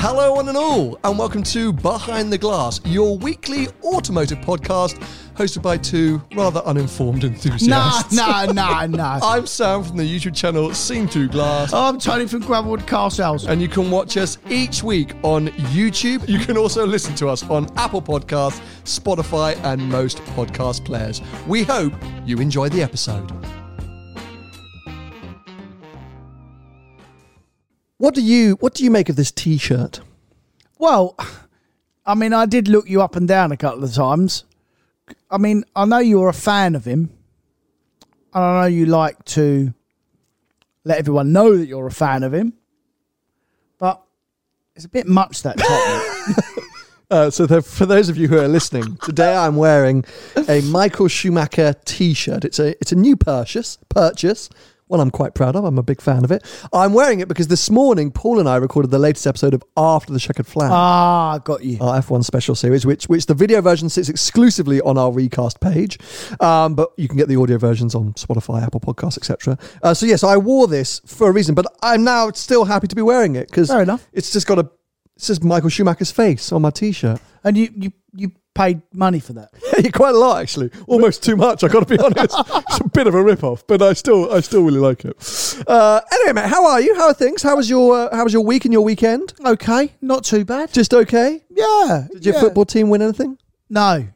Hello, one and all, and welcome to Behind the Glass, your weekly automotive podcast hosted by two rather uninformed enthusiasts. Nah, nah, nah, nah. I'm Sam from the YouTube channel Seen Through Glass. Oh, I'm Tony from Gravelwood Car Sales. And you can watch us each week on YouTube. You can also listen to us on Apple Podcasts, Spotify, and most podcast players. We hope you enjoy the episode. What do you what do you make of this T-shirt? Well, I mean, I did look you up and down a couple of times. I mean, I know you're a fan of him. And I know you like to let everyone know that you're a fan of him. But it's a bit much that top. Uh, so, the, for those of you who are listening, today I'm wearing a Michael Schumacher T-shirt. It's a it's a new purchase. Purchase. One I'm quite proud of. I'm a big fan of it. I'm wearing it because this morning Paul and I recorded the latest episode of After the Checkered Flag. ah, got you. our F1 special series, which which the video version sits exclusively on our recast page, um, but you can get the audio versions on Spotify, Apple Podcasts, etc. Uh, so yes, I wore this for a reason, but I'm now still happy to be wearing it because Fair enough. It's just got a it says Michael Schumacher's face on my t-shirt. And you, you, you paid money for that. Yeah, Quite a lot actually, almost too much. I got to be honest. it's a bit of a rip-off, but I still I still really like it. Uh, anyway, mate, how are you? How are things? How was your uh, How was your week and your weekend? Okay, not too bad. Just okay. Yeah. Did your yeah. football team win anything? No.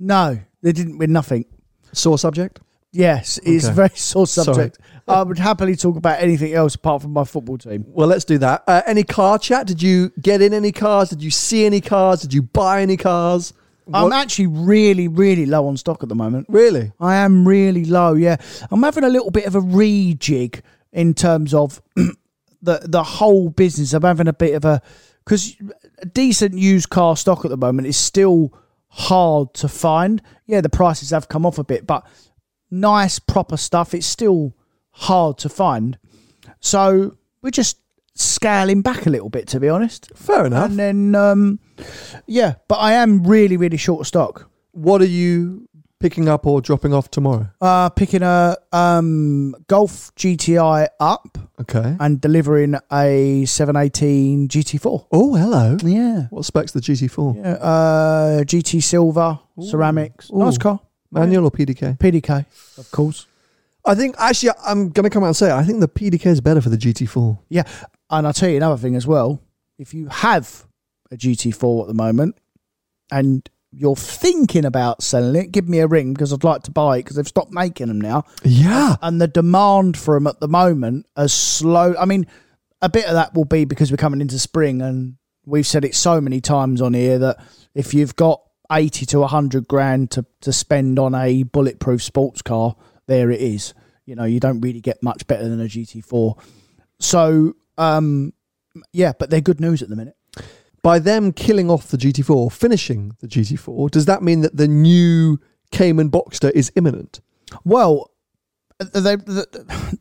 No. They didn't win nothing. Sore subject. Yes, it's a very sore subject. I would happily talk about anything else apart from my football team. Well, let's do that. Uh, any car chat? Did you get in any cars? Did you see any cars? Did you buy any cars? I'm actually really, really low on stock at the moment. really? I am really low. Yeah, I'm having a little bit of a rejig in terms of the the whole business. I'm having a bit of a because decent used car stock at the moment is still hard to find. Yeah, the prices have come off a bit, but nice proper stuff it's still hard to find. So we're just scaling back a little bit, to be honest. Fair enough. And then, um, yeah, but I am really, really short of stock. what are you picking up or dropping off tomorrow? Uh, picking a um, Golf GTI up Okay. and delivering a 718 GT4. Oh, hello. Yeah. What specs the GT4? Yeah, uh, GT Silver, ceramics. Nice car. Manual or PDK? PDK, of course. I think actually I'm going to come out and say it. I think the PDK is better for the GT4. Yeah. And I'll tell you another thing as well. If you have a GT4 at the moment and you're thinking about selling it, give me a ring because I'd like to buy it because they've stopped making them now. Yeah. and the demand for them at the moment is slow. I mean, a bit of that will be because we're coming into spring, and we've said it so many times on here that if you've got eighty to hundred grand to to spend on a bulletproof sports car, there it is. You know, you don't really get much better than a GT4. So, um, yeah, but they're good news at the minute. By them killing off the GT4, finishing the GT4, does that mean that the new Cayman Boxster is imminent? Well, they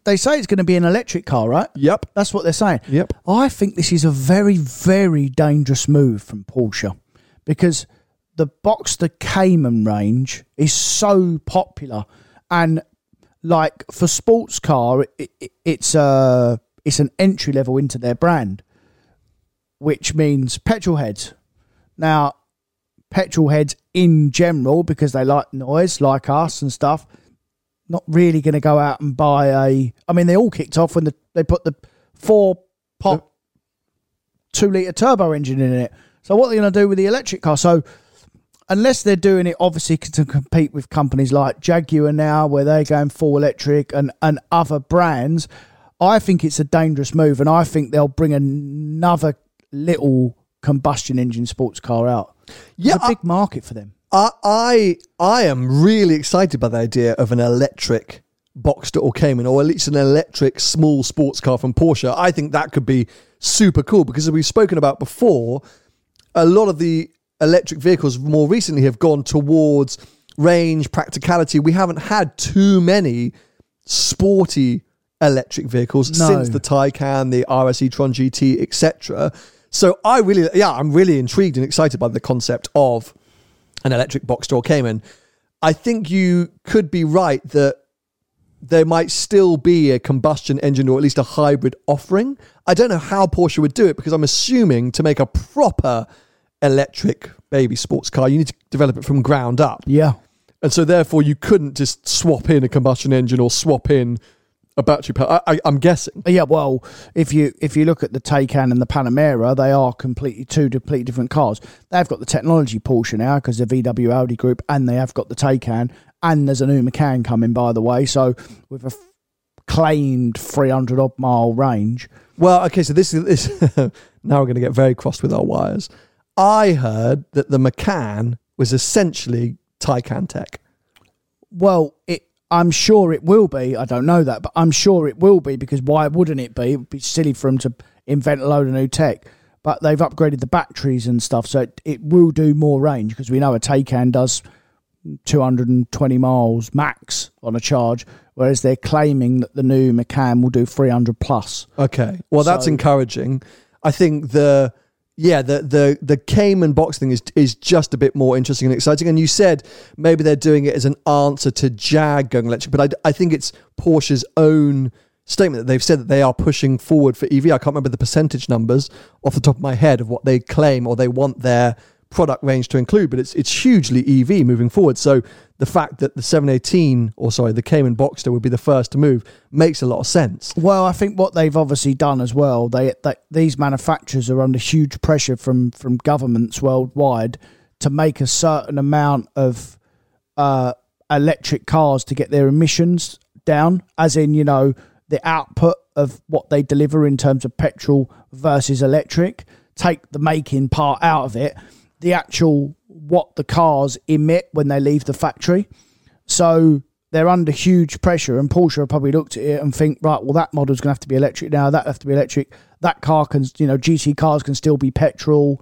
they say it's going to be an electric car, right? Yep. That's what they're saying. Yep. I think this is a very, very dangerous move from Porsche because the Boxster Cayman range is so popular, and like for sports car, it, it, it's a it's an entry level into their brand, which means petrol heads. Now, petrol heads in general, because they like noise, like us and stuff, not really going to go out and buy a. I mean, they all kicked off when the, they put the four pot two litre turbo engine in it. So what are they going to do with the electric car? So unless they're doing it obviously to compete with companies like Jaguar now, where they're going full electric and and other brands, I think it's a dangerous move, and I think they'll bring another little combustion engine sports car out. Yeah, There's a big market for them. I, I I am really excited by the idea of an electric Boxster or Cayman, or at least an electric small sports car from Porsche. I think that could be super cool because as we've spoken about before, a lot of the electric vehicles more recently have gone towards range, practicality. We haven't had too many sporty electric vehicles No. since the Taycan, the RS e-tron GT, etc. So I really, yeah, I'm really intrigued and excited by the concept of an electric Boxster or Cayman. I think you could be right that there might still be a combustion engine or at least a hybrid offering. I don't know how Porsche would do it because I'm assuming to make a proper electric baby sports car, you need to develop it from ground up. Yeah. And so therefore you couldn't just swap in a combustion engine or swap in a battery power. I, I, I'm guessing. Yeah, well, if you if you look at the Taycan and the Panamera, they are completely two completely different cars. They've got the technology portion now because the VW Audi group, and they have got the Taycan, and there's a new Macan coming by the way. So with a f- claimed 300 odd mile range, Well, okay, so this is this. now we're going to get very cross with our wires. I heard that the Macan was essentially Taycan tech. well, it. I'm sure it will be. I don't know that, but I'm sure it will be because why wouldn't it be? It would be silly for them to invent a load of new tech. But they've upgraded the batteries and stuff, so it, it will do more range because we know a Taycan does 220 miles max on a charge, whereas they're claiming that the new Macan will do 300 plus. Okay, well that's So- encouraging. I think the yeah the the the Cayman box thing is is just a bit more interesting and exciting. And you said maybe they're doing it as an answer to Jag going electric, but I, I think it's Porsche's own statement that they've said that they are pushing forward for EV. I can't remember the percentage numbers off the top of my head of what they claim or they want their product range to include, but it's it's hugely EV moving forward. So the fact that the 718 or sorry the Cayman Boxster would be the first to move makes a lot of sense. Well, I think what they've obviously done as well, they, these manufacturers are under huge pressure from from governments worldwide to make a certain amount of uh, electric cars to get their emissions down, as in you know the output of what they deliver in terms of petrol versus electric. Take the making part out of it, the actual what the cars emit when they leave the factory. So they're under huge pressure, and Porsche have probably looked at it and think, right, well, that model's going to have to be electric now. That have to be electric. That car can, you know, GT cars can still be petrol,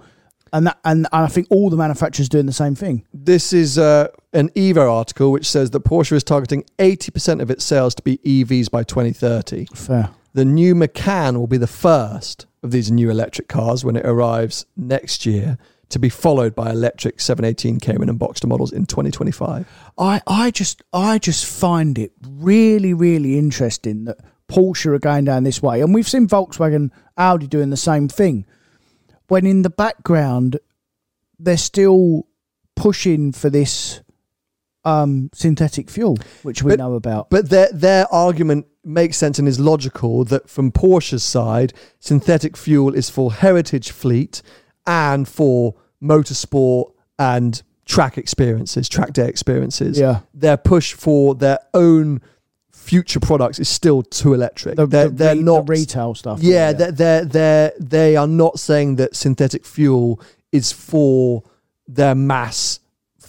and that, and, and I think all the manufacturers doing the same thing. This is uh, an Evo article which says that Porsche is targeting 80% of its sales to be EVs by 2030. Fair. The new Macan will be the first of these new electric cars when it arrives next year, to be followed by electric 718 Cayman and Boxster models in 2025. I, I just I just find it really really interesting that Porsche are going down this way, and we've seen Volkswagen, Audi doing the same thing. When in the background, they're still pushing for this um, synthetic fuel, which we But- know about. But their their argument makes sense and is logical that from Porsche's side, synthetic fuel is for heritage fleet and for motorsport and track experiences, track day experiences. Yeah. Their push for their own future products is still too electric. the, they're the they're re- the not retail stuff. Yeah, they're, they're they're they are not saying that synthetic fuel is for their mass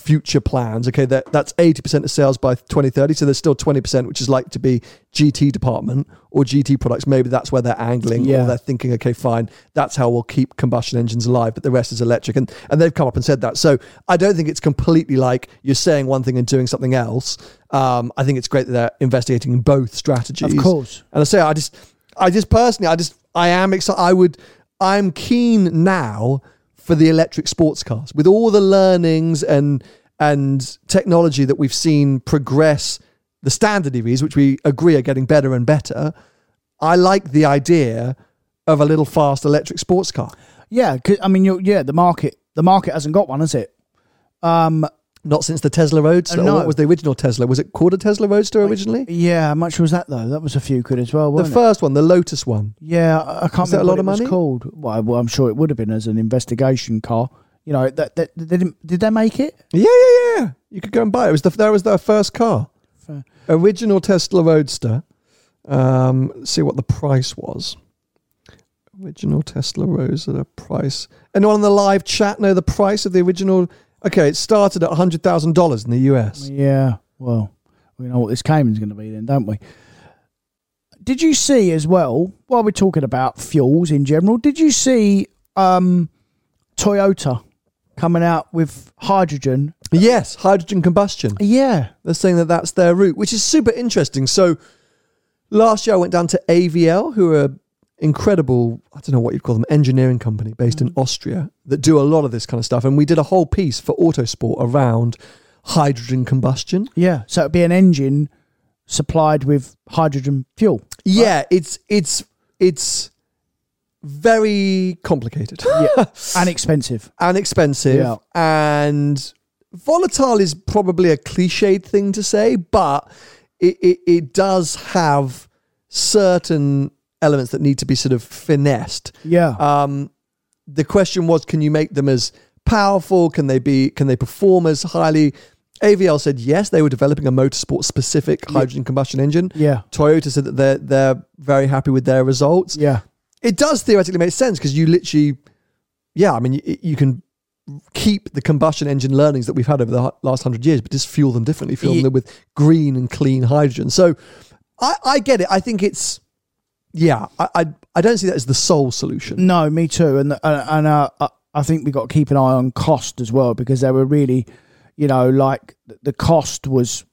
future plans. Okay, that that's eighty percent of sales by twenty thirty. So there's still twenty percent, which is like to be GT department or GT products. Maybe that's where they're angling, Yeah. or they're thinking, okay, fine, that's how we'll keep combustion engines alive, but the rest is electric. And and they've come up and said that. So I don't think it's completely like you're saying one thing and doing something else. Um, I think it's great that they're investigating in both strategies. Of course. And I say, I just, I just personally, I just, I am excited. I would, I'm keen now for the electric sports cars with all the learnings and and technology that we've seen progress the standard EVs, which we agree are getting better and better. I like the idea of a little fast electric sports car. Yeah, I mean, yeah, the market the market hasn't got one, has it? Um, Not since the Tesla Roadster. Uh, no. What was the original Tesla? Was it called a Tesla Roadster originally? yeah, how much was that though? That was a few quid as well, The wasn't it? first one, the Lotus one. Yeah, I I can't Was that a remember lot what of it was money? called. Well, well, I'm sure it would have been as an investigation car. You know, that, that they didn't, did they make it? Yeah, yeah, yeah. You could go and buy it. It was the, that was their first car. Fair. Original Tesla Roadster. Um, let's see what the price was. Original Tesla Roadster price. Anyone on the live chat know the price of the original? Okay, it started at hundred thousand dollars in the US. Yeah. Well, we know what this Cayman's going to be then, don't we? Did you see as well? While we're talking about fuels in general, did you see um, Toyota coming out with hydrogen? Yes, hydrogen combustion. Yeah. They're saying that that's their route, which is super interesting. So last year I went down to AVL, who are incredible, I don't know what you'd call them, engineering company based in mm. Austria that do a lot of this kind of stuff. And we did a whole piece for Autosport around hydrogen combustion. Yeah. So it'd be an engine supplied with hydrogen fuel. Yeah, it's it's it's very complicated Yeah. and expensive. and expensive Yeah. and volatile is probably a cliched thing to say, but it, it, it does have certain elements that need to be sort of finessed. Yeah. Um, the question was, can you make them as powerful? Can they be? Can they perform as highly? AVL said yes. They were developing a motorsport specific hydrogen combustion engine. yeah. Toyota said that they're they're very happy with their results. Yeah. It does theoretically make sense because you literally, yeah, I mean, you, you can keep the combustion engine learnings that we've had over the last hundred years, but just fuel them differently, fuel Ye- them with green and clean hydrogen. So, I, I get it. I think it's, yeah, I, I I don't see that as the sole solution. No, me too. And and, and uh, I- I think we got to keep an eye on cost as well because they were really, you know, like the cost was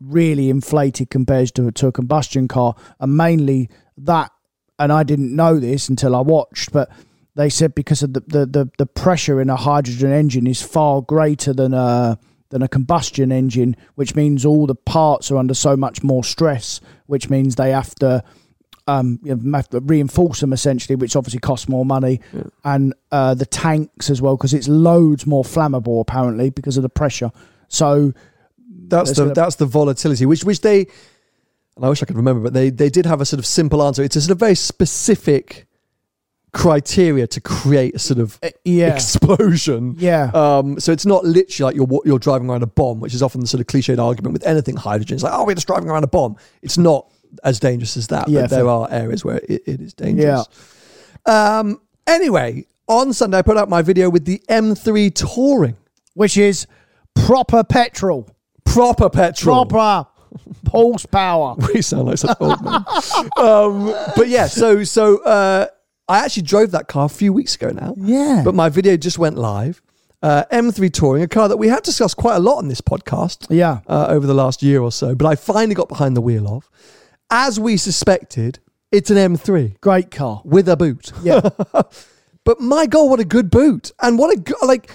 really inflated compared to to a combustion car, and mainly that. And I didn't know this until I watched, but they said because of the the, the, the pressure in a hydrogen engine is far greater than a than a combustion engine, which means all the parts are under so much more stress, which means they have to um, you know, have to reinforce them essentially, which obviously costs more money, and uh, the tanks as well because it's loads more flammable apparently because of the pressure. So That's the gonna- that's the volatility, which which they, and I wish I could remember, but they they did have a sort of simple answer. It's a sort of very specific criteria to create a sort of uh, yeah, explosion. yeah, Um, so it's not literally like you're you're driving around a bomb, which is often the sort of cliched argument with anything hydrogen. It's like, oh, we're just driving around a bomb. It's not as dangerous as that, Yeah, but there are areas where it, it is dangerous. Um, anyway, on Sunday I put out my video with the M3 Touring, which is proper petrol, proper petrol. proper horsepower. we sound like such old men. um, but yeah, so so uh, I actually drove that car a few weeks ago now. Yeah. But my video just went live. Uh, M3 Touring, a car that we have discussed quite a lot on this podcast Yeah, uh, over the last year or so, but I finally got behind the wheel of. As we suspected, it's an M3 great car. with a boot. Yeah, But my God, what a good boot. And what a, go- like,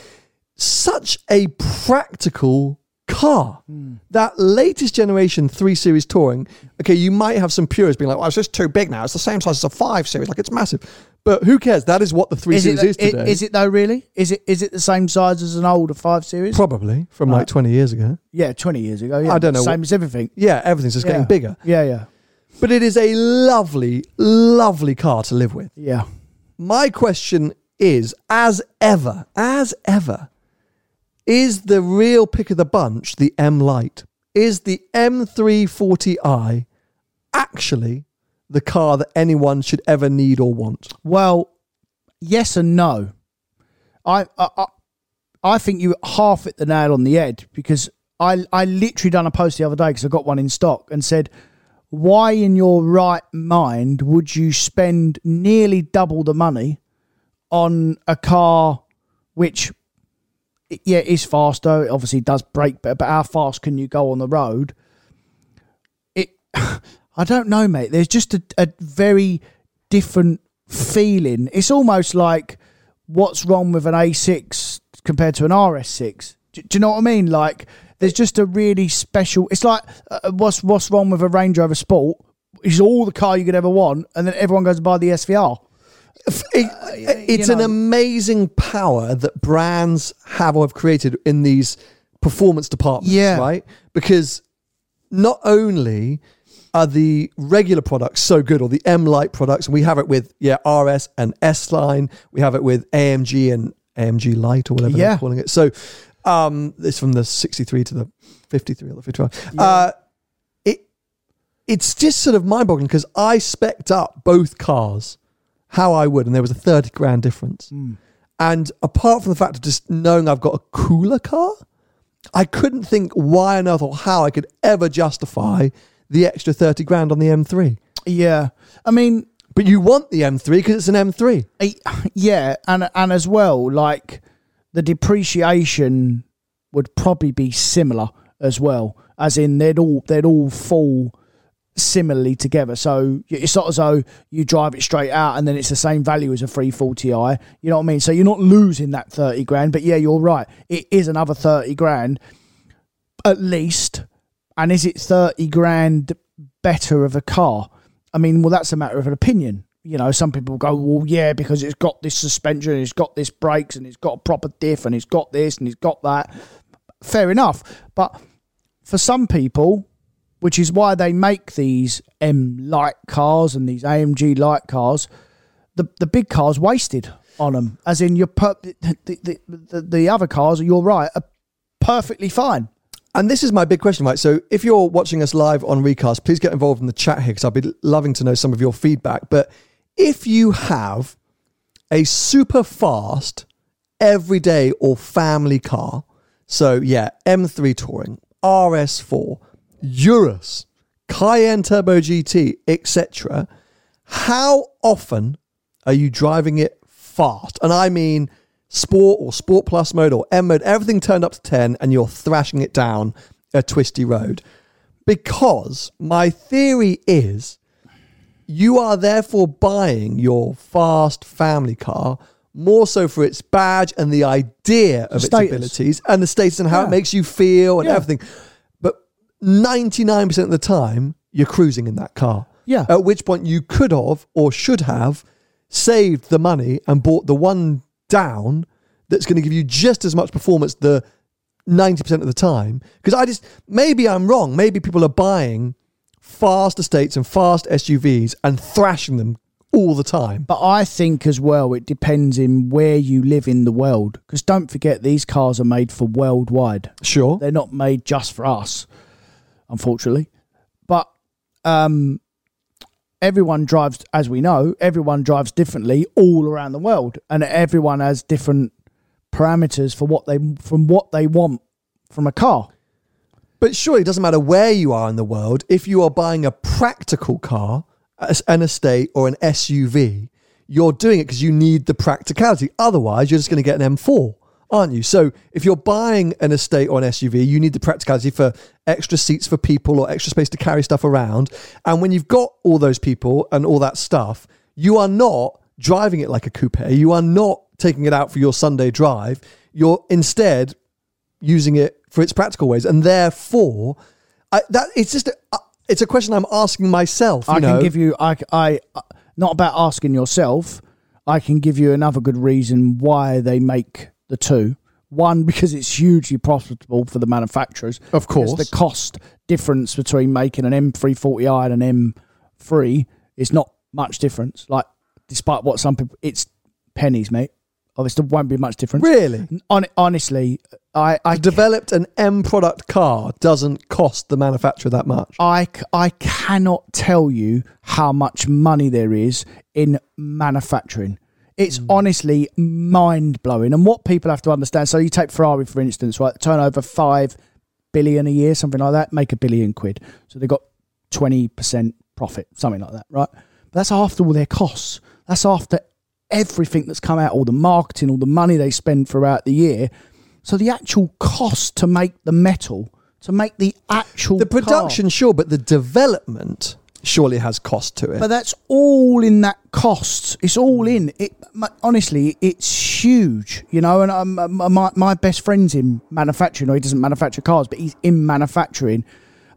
such a practical car. Hmm. That latest generation 3 Series Touring, okay, you might have some purists being like, well, it's just too big now. It's the same size as a 5 Series. Like, it's massive. But who cares? That is what the 3 is Series is today. is it though? Really? Is it is it the same size as an older five series? Probably from like 20 years ago. yeah, twenty years ago. Yeah, I don't know Same as everything. Yeah, everything's just yeah. getting bigger. Yeah, yeah, But it is a lovely, lovely car to live with. yeah. My question is, as ever, as ever, is the real pick of the bunch the M Light? Is the M340i actually the car that anyone should ever need or want? Well, yes and no. I, I, I I think you half hit the nail on the head because I I literally done a post the other day because I got one in stock and said, why in your right mind would you spend nearly double the money on a car which yeah is faster, it obviously does brake better, but how fast can you go on the road? It I don't know, mate. There's just a, a very different feeling. It's almost like what's wrong with an A6 compared to an RS6. Do, do you know what I mean? Like, there's just a really special. It's like uh, what's what's wrong with a Range Rover Sport? It's all the car you could ever want, and then everyone goes buy the SVR. It- it's you an amazing power that brands have or have created in these performance departments, Yeah. right? Because not only are the regular products so good, or the M Light products, and we have it with yeah RS and S line, we have it with AMG and AMG Light or whatever Yeah. they're calling it. So um, it's from the 63 to the 53 or the 55. Uh, it it's just sort of mind boggling because I specced up both cars how I would, and there was a 30 grand difference. Hmm. And apart from the fact of just knowing I've got a cooler car, I couldn't think why on earth or how I could ever justify the extra 30 grand on the M3. Yeah, I mean, But you want the M3 because it's an M3. Eh, yeah, and and as well, like the depreciation would probably be similar as well, as in they'd all they'd all fall similarly together. So it's not as though you drive it straight out and then it's the same value as a 340i. You know what I mean? So you're not losing that 30 grand, but yeah, you're right. It is another 30 grand at least. And is it 30 grand better of a car? I mean, well, that's a matter of an opinion. You know, some people go, well, yeah, because it's got this suspension, it's got this brakes, and it's got a proper diff, and it's got this, and it's got that. Fair enough. But for some people, which is why they make these M light cars and these AMG light cars, the the big cars wasted on them. As in, your per- the, the, the, the other cars, you're right, are perfectly fine. And this is my big question, right? So if you're watching us live on Recast, please get involved in the chat here because I'd be loving to know some of your feedback. But if you have a super fast, everyday or family car, so yeah, M3 Touring, RS4, Urus, Cayenne Turbo GT, etc., how often are you driving it fast? And I mean sport or sport plus mode or M mode, everything turned up to 10 and you're thrashing it down a twisty road. Because my theory is you are therefore buying your fast family car more so for its badge and the idea of its abilities and the status and how Yeah. it makes you feel and Yeah. everything. But 99% of the time, you're cruising in that car. Yeah. At which point you could have or should have saved the money and bought the one down that's going to give you just as much performance the 90% of the time. Because I just, maybe I'm wrong. Maybe people are buying fast estates and fast SUVs and thrashing them all the time. But I think as well, it depends in where you live in the world. Because don't forget, these cars are made for worldwide. Sure. They're not made just for us, unfortunately. But um, everyone drives, as we know, everyone drives differently all around the world, and everyone has different parameters for what they from what they want from a car. But surely it doesn't matter where you are in the world. If you are buying a practical car, an estate or an SUV, you're doing it because you need the practicality. Otherwise, you're just going to get an M4, aren't you? So if you're buying an estate or an SUV, you need the practicality for extra seats for people or extra space to carry stuff around. And when you've got all those people and all that stuff, you are not driving it like a coupe. You are not taking it out for your Sunday drive. You're instead using it for its practical ways, and therefore, I, that it's just a, uh, it's a question I'm asking myself. You I know? can give you, I, I, not about asking yourself. I can give you another good reason why they make the two. One, because it's hugely profitable for the manufacturers. Of course. the cost difference between making an M340i and an M3 is not much difference. Like, despite what some people, it's pennies, mate. Obviously, there won't be much difference. really Hon- honestly, I, I developed an M product car doesn't cost the manufacturer that much. I, I cannot tell you how much money there is in manufacturing. It's hmm. honestly mind blowing. And what people have to understand. So you take Ferrari for instance, right? Turnover five billion a year, something like that. Make a billion quid. So they've got twenty percent profit, something like that, right? But that's after all their costs. That's after everything that's come out, all the marketing, all the money they spend throughout the year. So the actual cost to make the metal, to make the actual The car- production, sure, but the development surely has cost to it. but that's all in that cost. It's all in. It honestly, it's huge, you know. And um, um, my my best friend's in manufacturing, or he doesn't manufacture cars, but he's in manufacturing.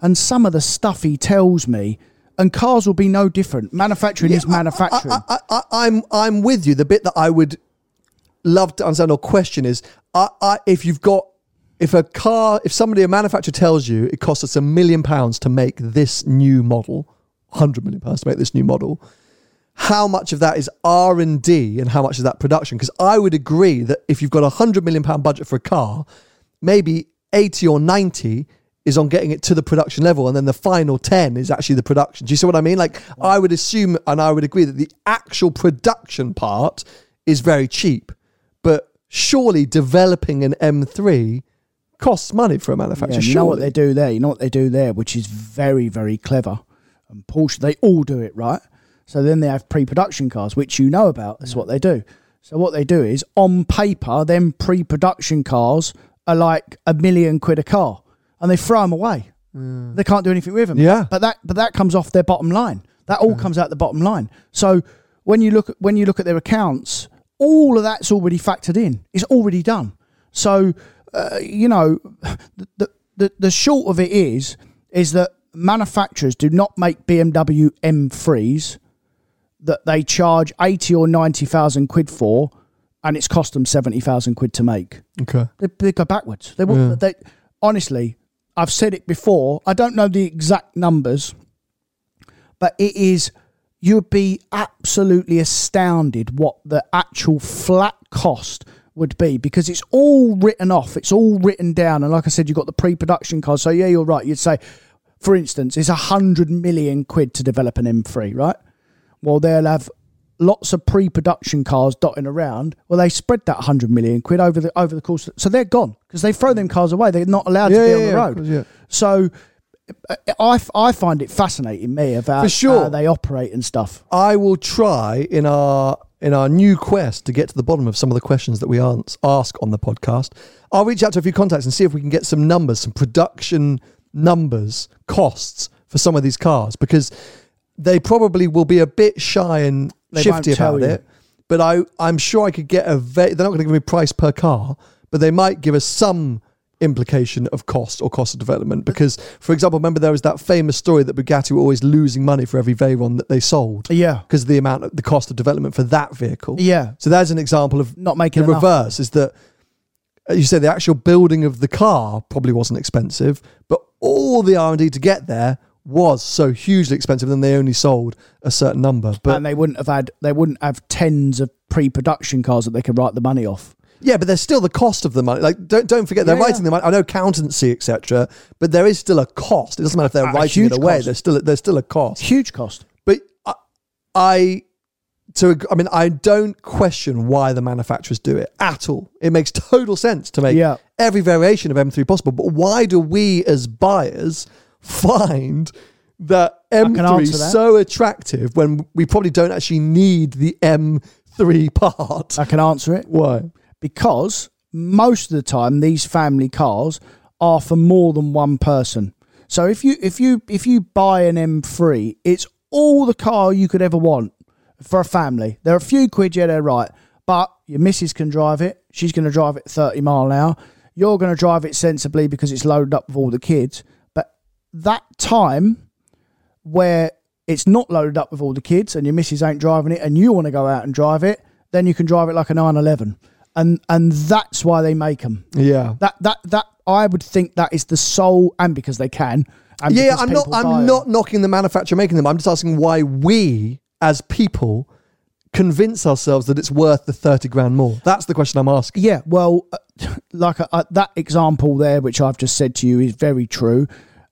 And some of the stuff he tells me, and cars will be no different. Manufacturing is manufacturing. I, I, I'm I'm with you. The bit that I would love to understand or question is, I, I, if you've got if a car, if somebody a manufacturer tells you it costs us a million pounds to make this new model, hundred million pounds to make this new model, how much of that is R and D and how much is that production? Because I would agree that if you've got a hundred million pound budget for a car, maybe eighty or ninety is on getting it to the production level, and then the final ten is actually the production. Do you see what I mean? Like I would assume, and I would agree that the actual production part is very cheap, but surely developing an M3 costs money for a manufacturer. Yeah, you know what they do there. You know what they do there, which is very, very clever. And Porsche, they all do it right. So then they have pre-production cars, which you know about. That's what they do. So what they do is, on paper, then pre-production cars are like a million quid a car, and they throw them away. They can't do anything with them. Yeah. but that but that comes off their bottom line. That all comes out the bottom line. So when you look at when you look at their accounts, all of that's already factored in. It's already done. So uh, you know, the, the the short of it is is that manufacturers do not make BMW M3s that they charge eighty or ninety thousand quid for, and it's cost them seventy thousand quid to make. Okay. They, they go backwards. They, will they honestly, I've said it before. I don't know the exact numbers, but it is. You'd be absolutely astounded what the actual flat cost would be because it's all written off. It's all written down, and like I said, you've got the pre-production cost. So yeah, you're right. You'd say, for instance, it's a hundred million quid to develop an M3, right? Well, they'll have lots of pre-production cars dotting around. Well, they spread that 100 million quid over the over the course, so they're gone because they throw them cars away. They're not allowed Yeah, to be yeah, on the road. yeah. So I, I find it fascinating, me, about For sure. how they operate and stuff. I will try in our in our new quest to get to the bottom of some of the questions that we ask on the podcast. I'll reach out to a few contacts and see if we can get some numbers, some production numbers, costs for some of these cars because they probably will be a bit shy and They shifty about you. it. But I I'm sure I could get a ve- they're not going to give me price per car, but they might give us some implication of cost or cost of development because for example remember there was that famous story that Bugatti were always losing money for every Veyron that they sold Yeah. because of the amount of the cost of development for that vehicle. Yeah. So there's an example of Not making the enough. reverse is that you say the actual building of the car probably wasn't expensive, but all the R and D to get there was so hugely expensive, and then they only sold a certain number. But and they wouldn't have had they wouldn't have tens of pre-production cars that they could write the money off. yeah, but there's still the cost of the money. Like don't don't forget they're Yeah, writing yeah. the money. I know accountancy, etc. But there is still a cost. It doesn't matter if they're A writing it away. cost. There's still there's still a cost. Huge cost. But I, I to I mean I don't question why the manufacturers do it at all. It makes total sense to make Yeah. every variation of M3 possible. But why do we as buyers find that M3 answer that. so attractive when we probably don't actually need the M3 part? I can answer it. Why? because most of the time these family cars are for more than one person. So if you if you if you buy an M3, it's all the car you could ever want for a family. There are a few quid, yeah, they're right. But your missus can drive it. She's going to drive it 30 mile an hour. You're going to drive it sensibly because it's loaded up with all the kids. That time where it's not loaded up with all the kids and your missus ain't driving it and you want to go out and drive it, then you can drive it like a 911. And and that's why they make them. Yeah. That that that I would think that is the sole and because they can. Yeah, I'm not I'm not knocking the manufacturer making them. I'm just asking why we as people convince ourselves that it's worth the 30 grand more. That's the question I'm asking. Yeah, well, uh, like that example there, which I've just said to you, is very true,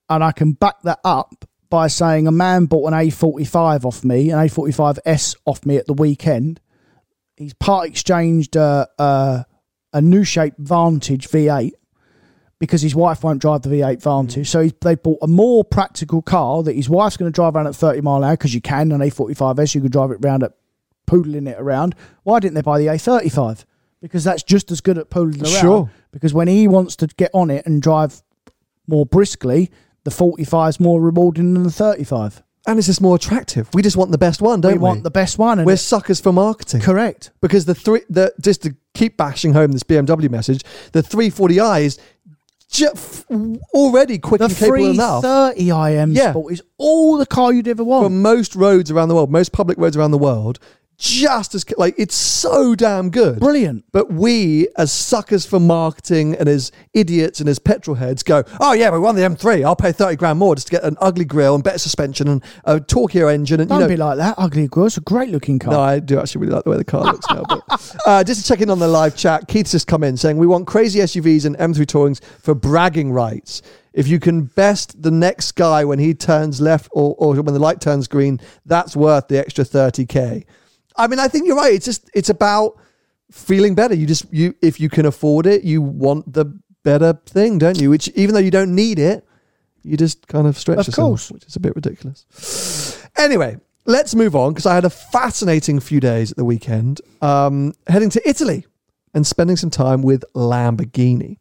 and I can back that up by saying a man bought an A45 off me, an A45S off me at the weekend, he's part exchanged uh, uh, a new shape Vantage V8 because his wife won't drive the V8 Vantage. So he's, they bought a more practical car that his wife's going to drive around at 30 mile an hour because you can on A45S. You can drive it around at poodling it around. Why didn't they buy the A35? Because that's just as good at poodling around. Sure. Because when he wants to get on it and drive more briskly, the 45 is more rewarding than the 35. And it's just more attractive. We just want the best one, don't we we? want the best one. And We're it- suckers for marketing. correct. because the three the just to keep bashing home this BMW message, the 340i is ju- f- already quick The and capable enough 330i M Yeah. Sport is all the car you'd ever want. for most roads around the world, most public roads around the world. Just as like it's so damn good. Brilliant. But we, as suckers for marketing and as idiots and as petrol heads, go, oh yeah, we won the M3. I'll pay thirty grand more just to get an ugly grille and better suspension and a Torquio engine. And Don't you know, be like that. Ugly girl. It's a great looking car. No, I do actually really like the way the car looks now. But uh, just to check in on the live chat, Keith's just come in saying we want crazy SUVs and M3 Tourings for bragging rights. If you can best the next guy when he turns left or, or when the light turns green, that's worth the extra 30k. I mean, I think you're right. It's just it's about feeling better. You just you if you can afford it, you want the better thing, don't you? Which even though you don't need it, you just kind of stretch Of yourself, course. which is a bit ridiculous. Anyway, let's move on because I had a fascinating few days at the weekend, um, heading to Italy and spending some time with Lamborghini.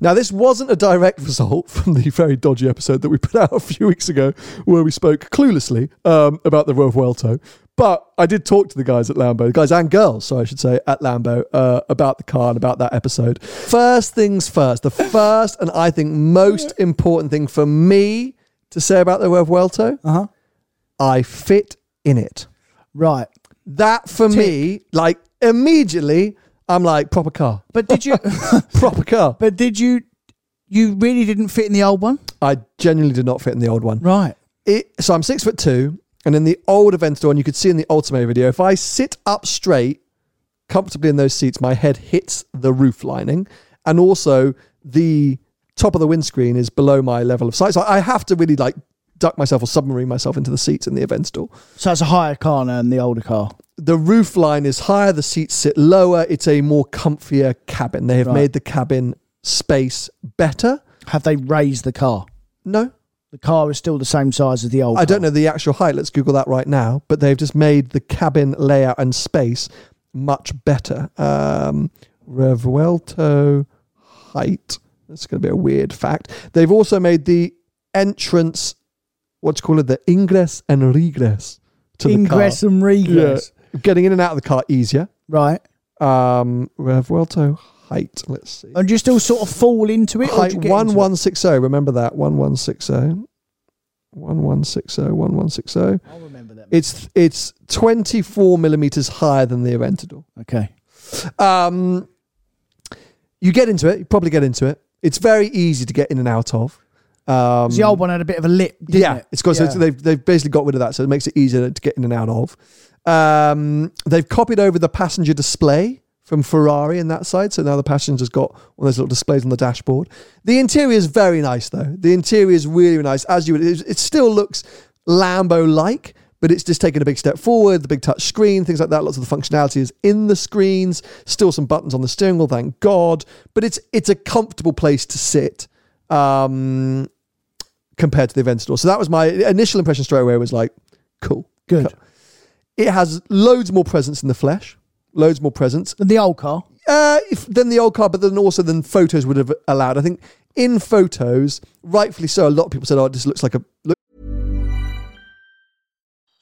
Now, this wasn't a direct result from the very dodgy episode that we put out a few weeks ago, where we spoke cluelessly um, about the Revuelto. But I did talk to the guys at Lambo, guys and girls, so I should say, at Lambo uh, about the car and about that episode. First things first, the first and I think most important thing for me to say about the Revuelto, Uh huh. I fit in it. Right. That for me, like immediately, I'm like proper car, But did you? proper car. but did you? You really didn't fit in the old one, I genuinely did not fit in the old one. right? It, so I'm six foot two, and in the old Aventador, and you could see in the Ultimate video, if I sit up straight, comfortably in those seats, my head hits the roof lining, and also the top of the windscreen is below my level of sight. So I have to really like duck myself or submarine myself into the seats in the Aventador. So it's a higher car now than the older car. the roof line is higher, the seats sit lower. It's a more comfier cabin. They have Right. made the cabin space better. Have they raised the car? No, The car is still the same size as the old. I don't know the actual height. Let's Google that right now. But they've just made the cabin layout and space much better. Um, Revuelto height. That's going to be a weird fact. They've also made the entrance, what do you call it, the ingress and regress to Ingress the and car. regress. Yeah. Getting in and out of the car easier. Right. Um, Revuelto height. Let's see. And you still sort of fall into it. Height one one six zero. Remember that one one six zero. One one six zero. One one six zero. I'll remember that. It's it's twenty four millimeters higher than the Aventador. Okay. Um, you get into it. You probably get into it. It's very easy to get in and out of. Um, the old one had a bit of a lip. Didn't yeah, it? it's got Yeah. it's- they've they've basically got rid of that, so it makes it easier to get in and out of. Um, they've copied over the passenger display from Ferrari in that side, so now the passenger's got one of those little displays on the dashboard. The interior is very nice, though. The interior is really nice. As you, would- it, it still looks Lambo-like, but it's just taken a big step forward. The big touch screen, things like that. Lots of the functionality is in the screens. Still some buttons on the steering wheel, thank God. But it's it's a comfortable place to sit. Um, compared to the Aventador. So that was my initial impression straight away was like, cool. Good. It has loads more presence in the flesh, loads more presence Than the old car. uh, if, than the old car, but then also than photos would have allowed. I think in photos, rightfully so, a lot of people said, oh, this looks like a look,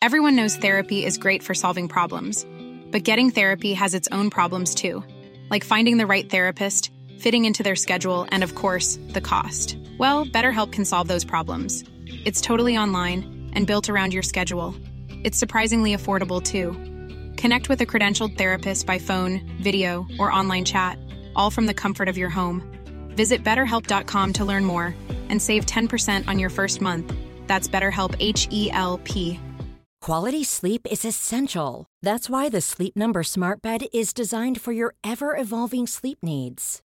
Everyone knows therapy is great for solving problems, but getting therapy has its own problems too, like finding the right therapist, fitting into their schedule, and of course, the cost. Well, BetterHelp can solve those problems. It's totally online and built around your schedule. It's surprisingly affordable too. Connect with a credentialed therapist by phone, video, or online chat, all from the comfort of your home. Visit betterhelp.com to learn more and save 10% on your first month. That's BetterHelp H E L P. Quality sleep is essential. That's why the Sleep Number Smart Bed is designed for your ever evolving sleep needs.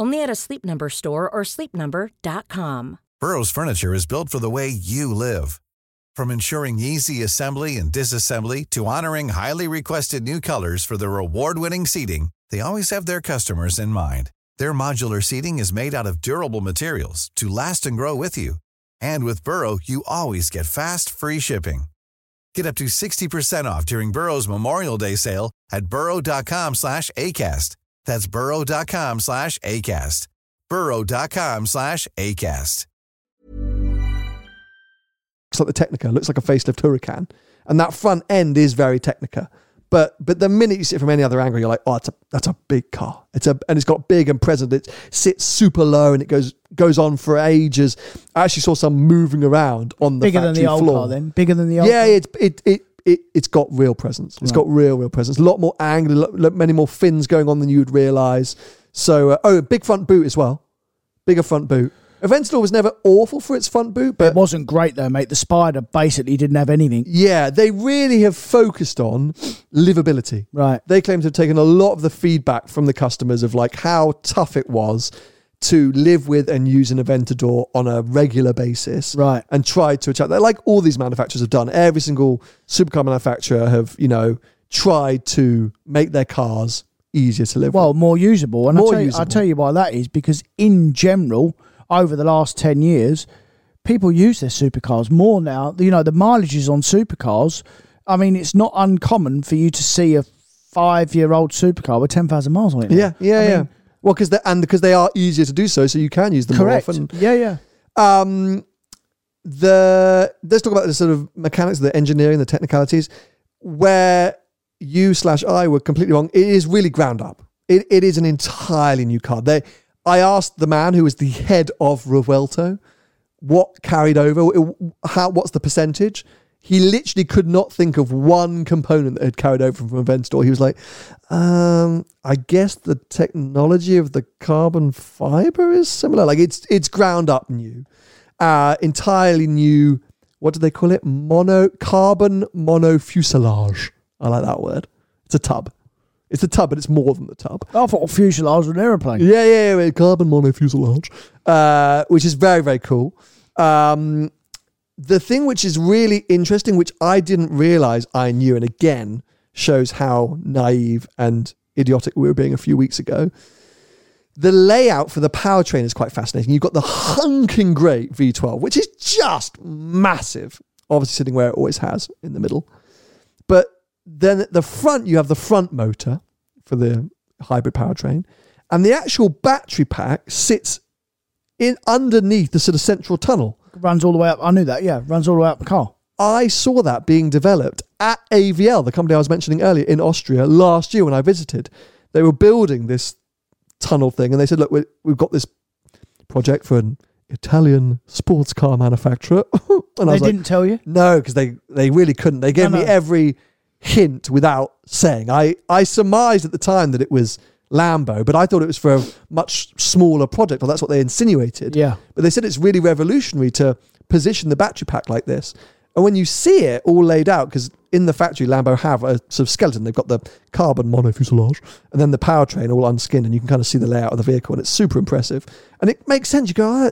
Only at a Sleep Number store or sleepnumber.com. Burrow's furniture is built for the way you live. From ensuring easy assembly and disassembly to honoring highly requested new colors for their award-winning seating, they always have their customers in mind. Their modular seating is made out of durable materials to last and grow with you. And with Burrow, you always get fast, free shipping. Get up to 60% off during Burrow's Memorial Day sale at burrow.com slash ACAST. That's burrow.com slash ACAST. burrow.com slash ACAST. looks like the Tecnica, looks like a facelift Huracan, and that front end is very Tecnica. But but the minute you see it from any other angle, you're like, oh, that's a that's a big car. It's a and it's got big and present. It sits super low and it goes goes on for ages. I actually saw some moving around on the Bigger than factory the old floor. car, then. Bigger than the old. Yeah, car? it's it it. It, it's got real presence. It's got real, real presence. A lot more angle, lot- many more fins going on than you would realize. So, uh, oh, big front boot as well. Bigger front boot. Aventador was never awful for its front boot, but It wasn't great though, mate. The Spider basically didn't have anything. yeah, they really have focused on livability. Right. They claim to have taken a lot of the feedback from the customers of like how tough it was to live with and use an Aventador on a regular basis. Right. And try to attract that, like all these manufacturers have done. Every single supercar manufacturer have, you know, tried to make their cars easier to live Well, with. more usable. And More I'll, tell you, usable. I'll tell you why that is because, in general, over the last 10 years, people use their supercars more now. You know, the mileages on supercars, I mean, it's not uncommon for you to see a five year old supercar with 10,000 miles on it. now. Yeah, yeah, I yeah. mean, well, because they and because they are easier to do so, so you can use them correct. more often. Yeah, yeah. Um, the let's talk about the sort of mechanics, the engineering, the technicalities. Where you slash I were completely wrong. It is really ground up. It, it is an entirely new car. They, I asked the man who was the head of Revuelto what carried over, how what's the percentage. He literally could not think of one component that had carried over from Aventador. He was like, um, I guess the technology of the carbon fiber is similar. Like it's it's ground up new, uh, entirely new. What do they call it? Mono carbon mono fuselage. I like that word. It's a tub. It's a tub, but it's more than the tub. I thought fuselage was an aeroplane. Yeah, yeah, yeah. Carbon mono fuselage, uh, which is very, very cool. Um, the thing which is really interesting, which I didn't realize I knew, and again shows how naive and idiotic we were being a few weeks ago. The layout for the powertrain is quite fascinating. You've got the hunking great V12, which is just massive, obviously sitting where it always has in the middle. But then at the front, you have the front motor for the hybrid powertrain, and the actual battery pack sits in underneath the sort of central tunnel. Runs all the way up. I knew that. Yeah, runs all the way up the car. I saw that being developed at AVL, the company I was mentioning earlier in Austria last year when I visited. They were building this tunnel thing, and they said, "Look, we- we've got this project for an Italian sports car manufacturer." and I They didn't tell you. No, because they they really couldn't. They gave me every hint without saying. I I surmised at the time that it was Lambo, but I thought it was for a much smaller project, or that's what they insinuated. Yeah. But they said it's really revolutionary to position the battery pack like this. And when you see it all laid out, because in the factory, Lambo have a sort of skeleton. They've got the carbon monofuselage and then the powertrain all unskinned, and you can kind of see the layout of the vehicle, and it's super impressive. And it makes sense. You go, oh,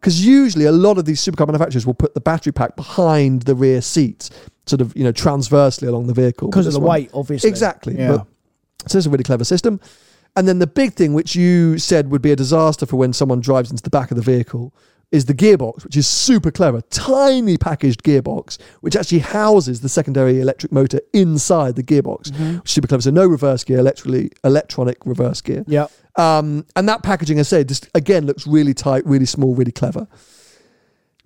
because usually a lot of these supercar manufacturers will put the battery pack behind the rear seats, sort of you know transversely along the vehicle Because of the one- weight, obviously. Exactly. Yeah. But so it's a really clever system. And then the big thing, which you said would be a disaster for when someone drives into the back of the vehicle, is the gearbox, which is super clever. Tiny packaged gearbox, which actually houses the secondary electric motor inside the gearbox. Mm-hmm. Which is super clever. So no reverse gear, electrically electronic reverse gear. Yeah. Um, and that packaging, I say, just again looks really tight, really small, really clever.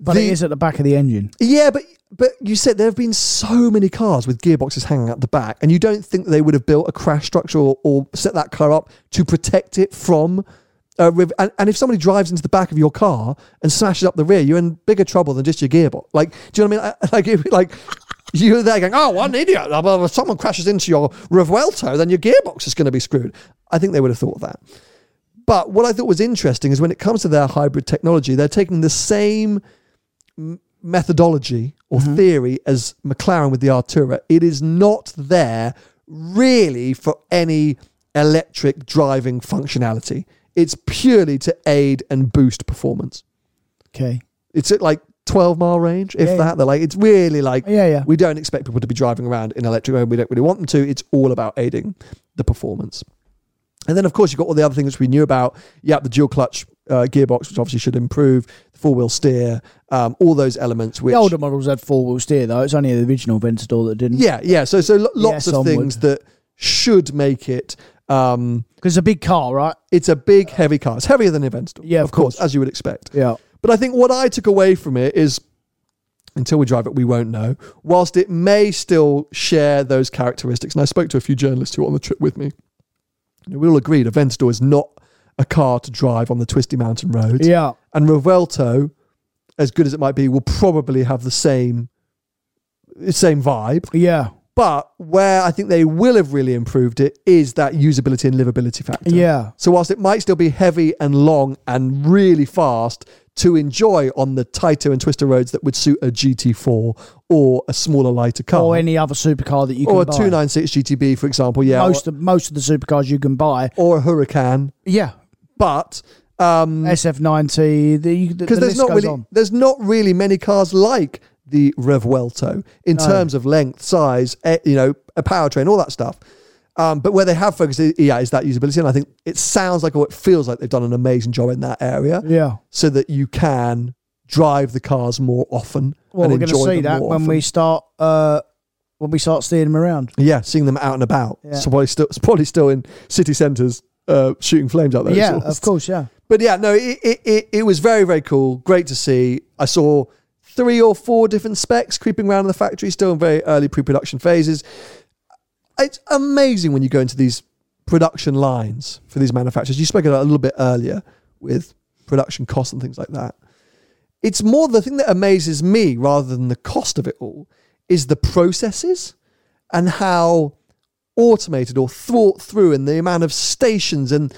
But The- it is at the back of the engine. Yeah, but but you said there have been so many cars with gearboxes hanging out the back, and you don't think they would have built a crash structure or, or set that car up to protect it from Uh, and, and if somebody drives into the back of your car and smashes up the rear, you're in bigger trouble than just your gearbox. Like, do you know what I mean? Like, like you're there going, "Oh, what an idiot!" If someone crashes into your Revuelto, then your gearbox is going to be screwed. I think they would have thought that. But what I thought was interesting is when it comes to their hybrid technology, they're taking the same methodology or mm-hmm. theory as McLaren with the Artura. It is not there really for any electric driving functionality. It's purely to aid and boost performance. Okay. It's at like 12 mile range, if Yeah, that. yeah. They're like, it's really like, Yeah, yeah. we don't expect people to be driving around in electric mode. We don't really want them to. It's all about aiding the performance. And then, of course, you've got all the other things which we knew about. Yeah, the dual clutch uh, gearbox, which obviously should improve, the four wheel steer, um, all those elements. Which the older models had four wheel steer though. It's only the original Ventador that didn't. yeah, yeah. So, so lots Yes, of onward. things that should make it. Um, because it's a big car, right? it's a big, heavy car. It's heavier than an Aventador, Yeah, of of course, course. as you would expect. Yeah. But I think what I took away from it is until we drive it, we won't know. Whilst it may still share those characteristics, and I spoke to a few journalists who were on the trip with me. We all agreed Aventador is not a car to drive on the twisty mountain roads. Yeah. And Revuelto, as good as it might be, will probably have the same same vibe. Yeah. But where I think they will have really improved it is that usability and livability factor. Yeah. So whilst it might still be heavy and long and really fast to enjoy on the tighter and twister roads that would suit a GT4 or a smaller lighter car Or any other supercar that you can or a buy. 296 GTB for example, yeah, most or, of most of the supercars you can buy. or a Huracan, Yeah. But um SF90. The because because there's not really on. there's not really many cars like the Revuelto in No. terms of length, size, you know, a powertrain, all that stuff. Um, but where they have focused, yeah, is that usability, and I think it sounds like or it feels like they've done an amazing job in that area, Yeah. so that you can drive the cars more often. Well, and we're going to see that when often. we start uh, when we start steering them around. yeah, seeing them out and about. Yeah. So probably still, it's probably still in city centres, uh, shooting flames out there. yeah, of course. Yeah. But yeah, no, it, it, it, it was very, very cool. Great to see. I saw three or four different specs creeping around in the factory, still in very early pre production phases. It's amazing when you go into these production lines for these manufacturers. You spoke about a little bit earlier with production costs and things like that. It's more the thing that amazes me rather than the cost of it all is the processes and how automated or thought through and the amount of stations and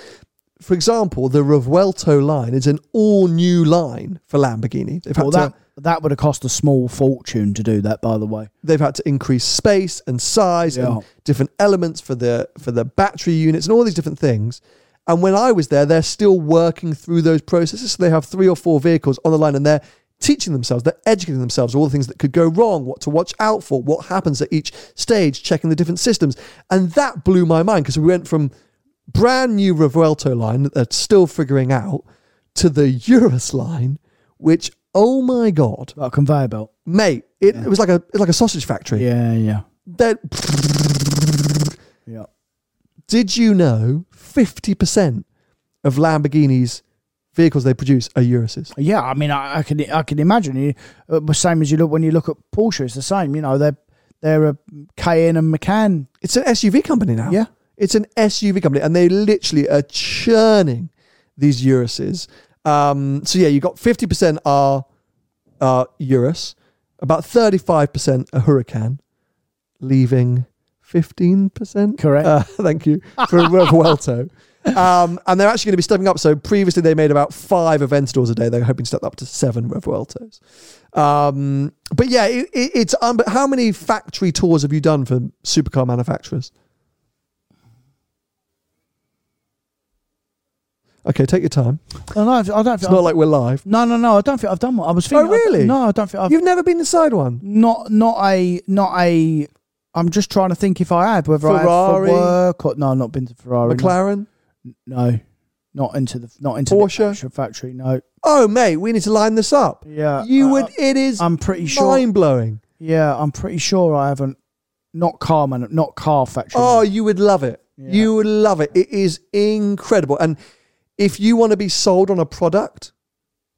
for example, the Revuelto line is an all new line for Lamborghini. They've had Well, to that that would have cost a small fortune to do that. By the way. they've had to increase space and size Yeah. and different elements for the for the battery units and all these different things. And when I was there, they're still working through those processes. So they have three or four vehicles on the line, and they're teaching themselves, they're educating themselves all the things that could go wrong, what to watch out for, what happens at each stage, checking the different systems. And that blew my mind because we went from brand new Revuelto line that they're still figuring out to the Urus line, which oh my god, a conveyor belt. mate, it, it was like a like a sausage factory. Yeah. Yeah. That Yeah. did you know 50% of Lamborghini's vehicles they produce are Uruses? Yeah, I mean, I, I can I can imagine you. Uh, the same as you look when you look at Porsche, it's the same. You know, they're they're a Cayenne and Macan. It's an SUV company now. Yeah. It's an SUV company and they literally are churning these Uruses. Um, so yeah, you got 50% are uh, Urus, about 35% a Huracan, leaving 15%. Correct. Uh, thank you for Revuelto. Um, and they're actually going to be stepping up. So previously they made about five Aventadors a day. They're hoping to step up to seven Revueltos. Um, but yeah, it, it, it's um, but how many factory tours have you done for supercar manufacturers? Okay, take your time. I don't, I don't It's think. not I've- like we're live. no, no, no. I don't think I've done one. I was thinking. Oh, really? I, no, I don't think I've. You've never been inside one. not not a not a. I'm just trying to think if I have whether I Ferrari? have for work or no. I've not been to Ferrari. no. McLaren. No, not into the not into Porsche? the actual factory. No. Oh, mate, we need to line this up. Yeah, You uh, would. It is I'm pretty sure. mind blowing. Yeah, I'm pretty sure I haven't. Not car man, not car factory. Oh, you would love it. Yeah. You would love it. It is incredible. And if you want to be sold on a product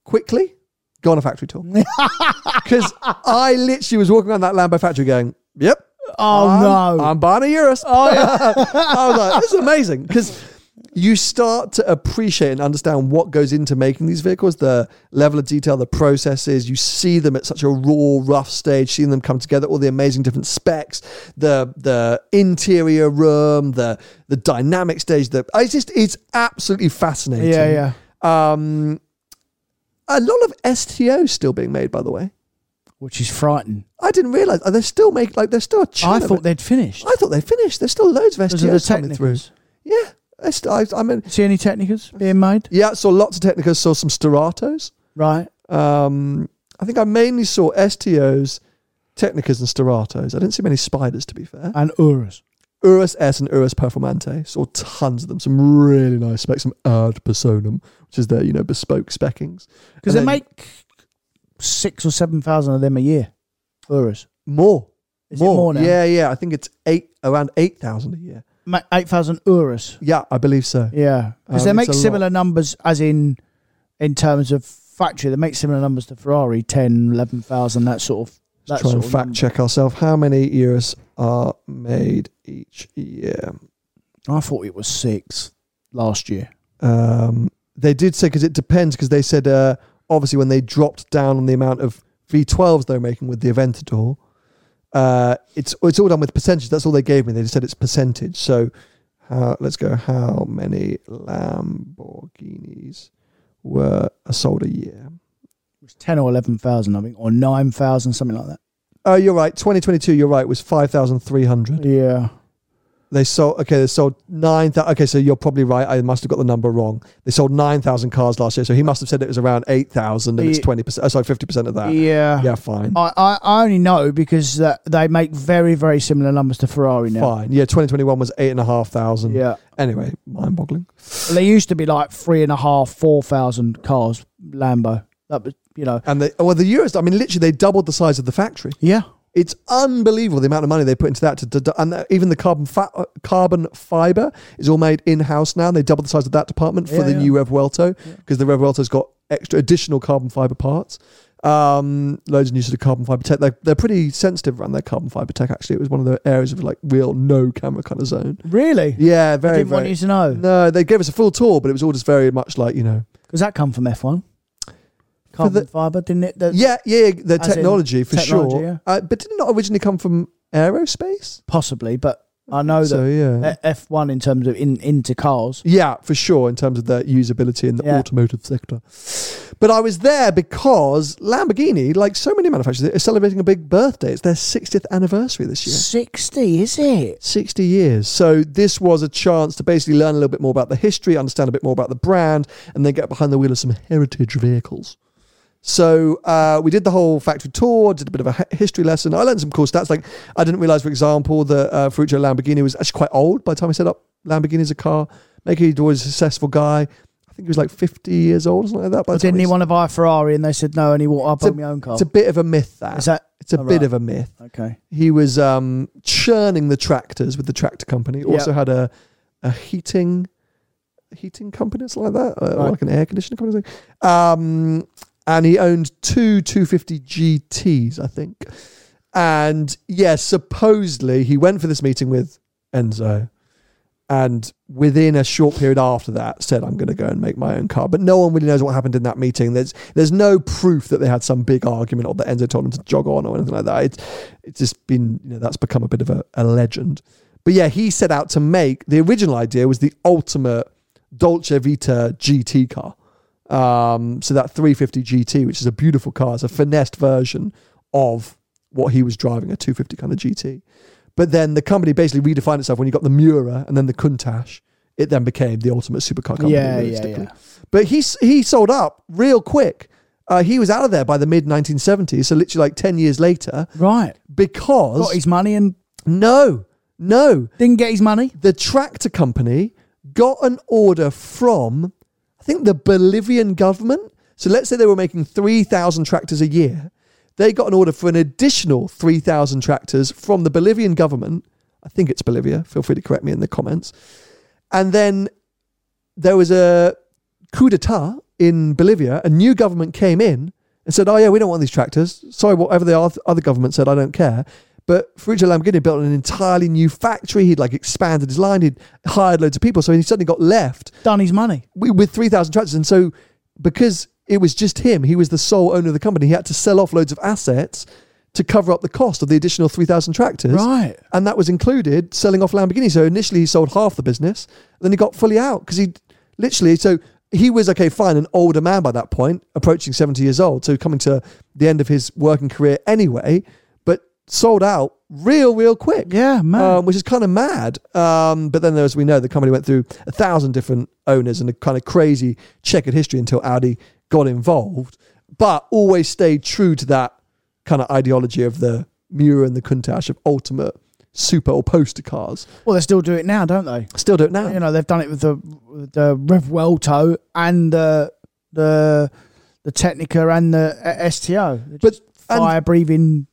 quickly, go on a factory tour. Because I literally was walking around that Lambo factory going, "Yep, Oh, I'm- no. I'm buying a Urus." Oh, yeah. I was like, "This is amazing." Because you start to appreciate and understand what goes into making these vehicles, the level of detail, the processes. You see them at such a raw, rough stage, seeing them come together, all the amazing different specs, the the interior room, the the dynamic stage. The it's just it's absolutely fascinating. Yeah, yeah. Um, a lot of STOs still being made, by the way. Which is frightening. I didn't realize they're still make like they're still. I thought they'd finished. I thought they'd finished. There's still loads of Because of the STOs coming through. Yeah, I, st- I, I mean, See any Tecnicas being made? yeah. Saw lots of Tecnicas. Saw some Sterratos. Right. Um, I think I mainly saw STOs, Tecnicas, and Sterratos. I didn't see many spiders, to be fair. And Urus. Urus S and Urus Performante. Saw tons of them. Some really nice specs. Some Ad Personam, which is their you know bespoke speckings. Because And they then make six or seven thousand of them a year. Urus. more. Is it more now? Yeah, yeah. I think it's eight around eight thousand a year. Ma- 8,000 Urus. Yeah, I believe so. Yeah. Because Um, they it's make a lot. similar numbers as in in terms of factory. They make similar numbers to Ferrari, 10, 11,000, that sort of. That Let's try sort and of fact number. check ourselves. How many Urus are made each year? I thought it was six last year. Um, they did say because it depends because they said uh, obviously when they dropped down on the amount of V12s they're making with the Aventador, uh, it's it's all done with percentage. That's all they gave me. They just said it's percentage. So how, let's go. How many Lamborghinis were sold a year? It was 10 or 11,000, I think, or 9,000, something like that. Oh, you're right. 2022. You're right. Was five thousand three hundred. Yeah. They sold okay. They sold nine. Okay, so you're probably right. I must have got the number wrong. They sold nine thousand cars last year, so he must have said it was around eight thousand, and it's twenty percent. Oh, sorry, fifty percent of that. Yeah. Yeah, fine, I, I, I only know because uh, they make very, very similar numbers to Ferrari now. fine. Yeah, twenty twenty one was eight and a half thousand. Yeah. Anyway, mind boggling. They used to be like three and a half, four thousand cars, Lambo. That was, you know. And they, well, the Urus. I mean, literally, they doubled the size of the factory. Yeah. It's unbelievable the amount of money they put into that. To, to, and even the carbon uh, carbon fiber is all made in house now. And they doubled the size of that department for Yeah, the yeah. new Revuelto because the Revuelto's got extra additional carbon fiber parts. Um, loads of new sort of carbon fiber tech. They're, they're pretty sensitive around their carbon fiber tech. Actually, it was one of the areas of like real no camera kind of zone. Really? Yeah, very. didn't want you to know. No, they gave us a full tour, but it was all just very much like you know. Does that come from F1? Carbon the- fiber, didn't it? The- Yeah, yeah, the technology for technology, sure. yeah. Uh, but did it not originally come from aerospace? Possibly, but I know So that yeah. F- F1 in terms of in into cars. Yeah, for sure, in terms of their usability in the Yeah. automotive sector. But I was there because Lamborghini, like so many manufacturers, are celebrating a big birthday. It's their 60th anniversary this year. 60, is it? 60 years. So this was a chance to basically learn a little bit more about the history, understand a bit more about the brand, and then get behind the wheel of some heritage vehicles. So uh, we did the whole factory tour, did a bit of a history lesson. I learned some cool stats. Like I didn't realize, for example, that uh, Ferruccio Lamborghini was actually quite old by the time he set up Lamborghini as a car maker. He was a successful guy. I think he was like 50 years old or something like that. By the Didn't he want to buy a Ferrari and they said no and he walked up on my own car? It's a bit of a myth. That Is that it's a Oh, bit right. of a myth. okay? He was um, churning the tractors with the tractor company. Also had a a heating heating company, or something like that, uh, or Right. like an air conditioning company. or. Um, and he owned two 250 GTS, I think. And yeah, supposedly he went for this meeting with Enzo, and within a short period after that, said, "I'm going to go and make my own car." But no one really knows what happened in that meeting. There's there's no proof that they had some big argument or that Enzo told him to jog on or anything like that. It's it's just been you know that's become a bit of a, a legend. But yeah, he set out to make the original idea was the ultimate Dolce Vita GT car. Um, so that 350 GT, which is a beautiful car, is a finessed version of what he was driving, a 250 kind of GT. But then the company basically redefined itself when you got the Miura and then the Countach. It then became the ultimate supercar company. Yeah, yeah, realistically. yeah. But he he sold up real quick. Uh, he was out of there by the mid 1970s, so literally like 10 years later, Right. because Got his money and no, no, didn't get his money. the tractor company got an order from, think, the Bolivian government. So let's say they were making 3,000 tractors a year. They got an order for an additional 3,000 tractors from the Bolivian government. I think it's Bolivia. Feel free to correct me in the comments. And then there was a coup d'etat in Bolivia. A new government came in and said, "Oh yeah, we don't want these tractors. Sorry, whatever the other government said, I don't care." But Ferruccio Lamborghini built an entirely new factory. He'd like expanded his line. He'd hired loads of people. So he suddenly got left Done his money. wi- with 3,000 tractors. And so because it was just him, he was the sole owner of the company, he had to sell off loads of assets to cover up the cost of the additional 3,000 tractors. Right. And that was included selling off Lamborghini. So initially he sold half the business, then he got fully out because he literally, so he was, okay, fine, an older man by that point, approaching 70 years old. So coming to the end of his working career anyway, sold out real, real quick. Yeah, man. Um, which is kind of mad. Um, but then, as we know, the company went through a thousand different owners and a kind of crazy checkered history until Audi got involved, but always stayed true to that kind of ideology of the Miura and the Countach of ultimate super or poster cars. well, they still do it now, don't they? Still do it now. You know, they've done it with the the Revuelto and the the the Tecnica and the STO. They're But- fire breathing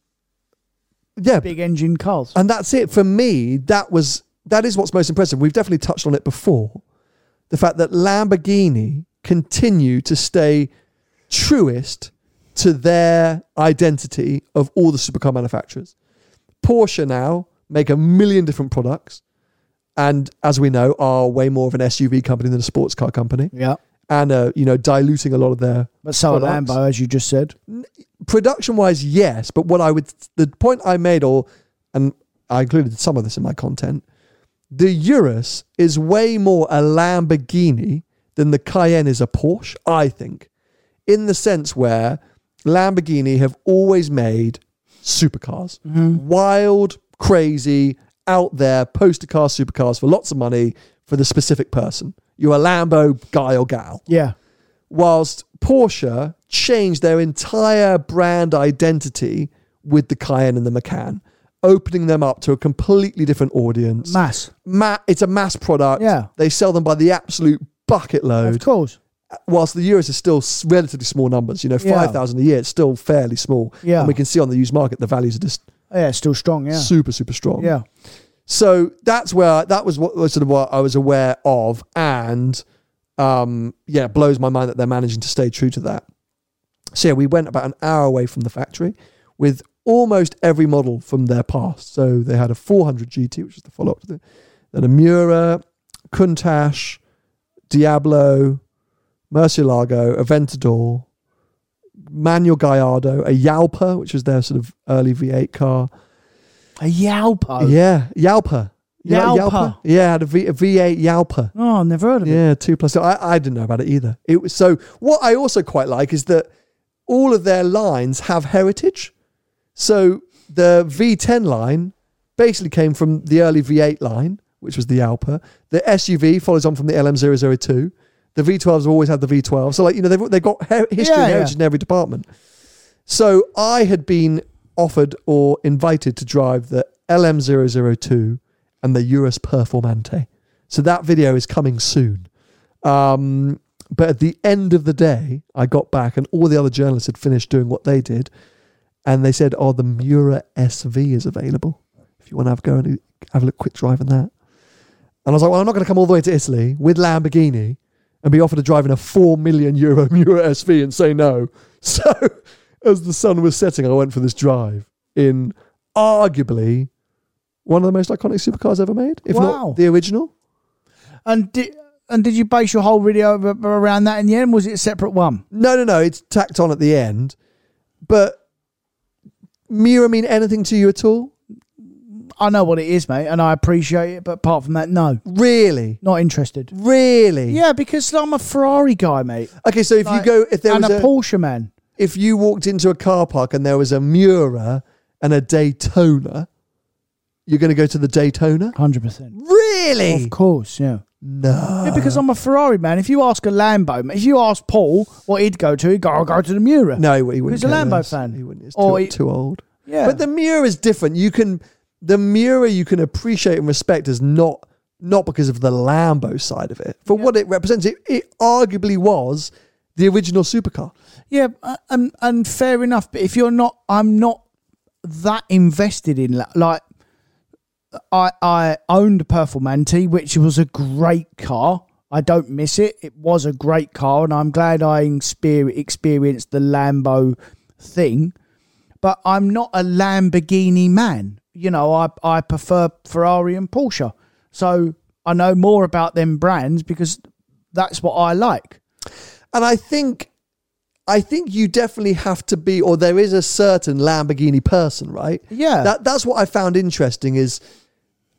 yeah, big engine cars. And that's it for me. That was that is what's most impressive. We've definitely touched on it before. The fact that Lamborghini continue to stay truest to their identity of all the supercar manufacturers. Porsche now make a million different products, and as we know, are way more of an SUV company than a sports car company, yeah, and uh, you know diluting a lot of their but so Products. Lambo, as you just said. production wise, yes. But what I would, the point I made, or, and I included some of this in my content, the Urus is way more a Lamborghini than the Cayenne is a Porsche, I think, in the sense where Lamborghini have always made supercars. Wild, crazy, out there, poster car supercars for lots of money for the specific person. You're a Lambo guy or gal Yeah, whilst Porsche changed their entire brand identity with the Cayenne and the Macan, opening them up to a completely different audience. mass. Ma- it's a mass product. Yeah. They sell them by the absolute bucket load. Of course. Uh, whilst the Urus are still relatively small numbers, you know, Yeah. 5,000 a year, it's still fairly small. Yeah. And we can see on the used market, the values are just Yeah, still strong. Yeah, super, super strong. yeah. So that's where that was what was sort of what I was aware of, and um, yeah, it blows my mind that they're managing to stay true to that. So yeah, we went about an hour away from the factory with almost every model from their past. So they had a 400 GT, which is the follow up to the, then a Miura, Countach, Diablo, Murcielago, Aventador, Manuel Gallardo, a Jalpa, which was their sort of early V8 car. A Yalpo. Yeah, Jalpa. You know Jalpa? Yeah, had a, v, a V8 Jalpa. Oh, I've never heard of it. Yeah, two plus. I, I didn't know about it either. It was so. What I also quite like is that all of their lines have heritage. So the V10 line basically came from the early V8 line, which was the Alpa. The SUV follows on from the LM002. The V12s have always had the V12. So like you know they've they've got her- history Yeah, and yeah. heritage in every department. So I had been offered or invited to drive the LM002 and the Urus Performante. So that video is coming soon. Um, but at the end of the day, I got back and all the other journalists had finished doing what they did. And they said, oh, the Miura SV is available. If you want to have a go and have a little quick drive in that. And I was like, well, I'm not going to come all the way to Italy with Lamborghini and be offered a drive in a 4 million euro Miura SV and say no. So as the sun was setting, I went for this drive in arguably one of the most iconic supercars ever made, if Wow. not the original. And did and did you base your whole video around that in the end? Was it a separate one? No, no, no. It's tacked on at the end. But Miura mean anything to you at all? I know what it is, mate, and I appreciate it. But apart from that, no, Really? not interested. Really? Yeah, because I'm a Ferrari guy, mate, Okay, so if Like, you go, if there and was a a, Porsche man. If you walked into a car park and there was a Miura and a Daytona, you're going to go to the Daytona? Hundred percent. Really? Of course, yeah. No. Yeah, because I'm a Ferrari man. If you ask a Lambo, if you ask Paul what he'd go to, he'd go, I'll go to the Miura. No, he, he wouldn't. He's a Lambo less. fan. He wouldn't. It's too, he- too old. Yeah. But the Miura is different. You can the Miura you can appreciate and respect is not not because of the Lambo side of it. For what it represents, it, it arguably was the original supercar. Yeah, uh, and and fair enough. But if you're not, I'm not that invested in like. I I owned a Performante, which was a great car. I don't miss it. It was a great car, and I'm glad I experienced the Lambo thing. But I'm not a Lamborghini man. you know, I I prefer Ferrari and Porsche. So I know more about them brands because that's what I like. And I think I think you definitely have to be or there is a certain Lamborghini person, right? Yeah. That that's what I found interesting is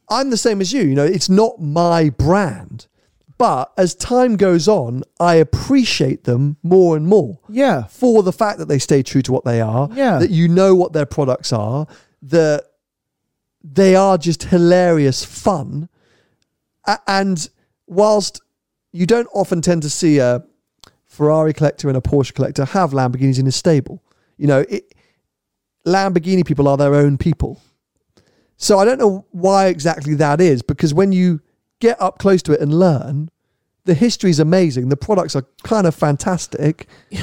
I'm the same as you, you know, it's not my brand. But as time goes on, I appreciate them more and more. Yeah. For the fact that they stay true to what they are, Yeah. that you know what their products are, that they are just hilarious fun. A- And whilst you don't often tend to see a Ferrari collector and a Porsche collector have Lamborghinis in his stable, you know, it, Lamborghini people are their own people. So I don't know why exactly that is, because when you get up close to it and learn, the history is amazing. The products are kind of fantastic.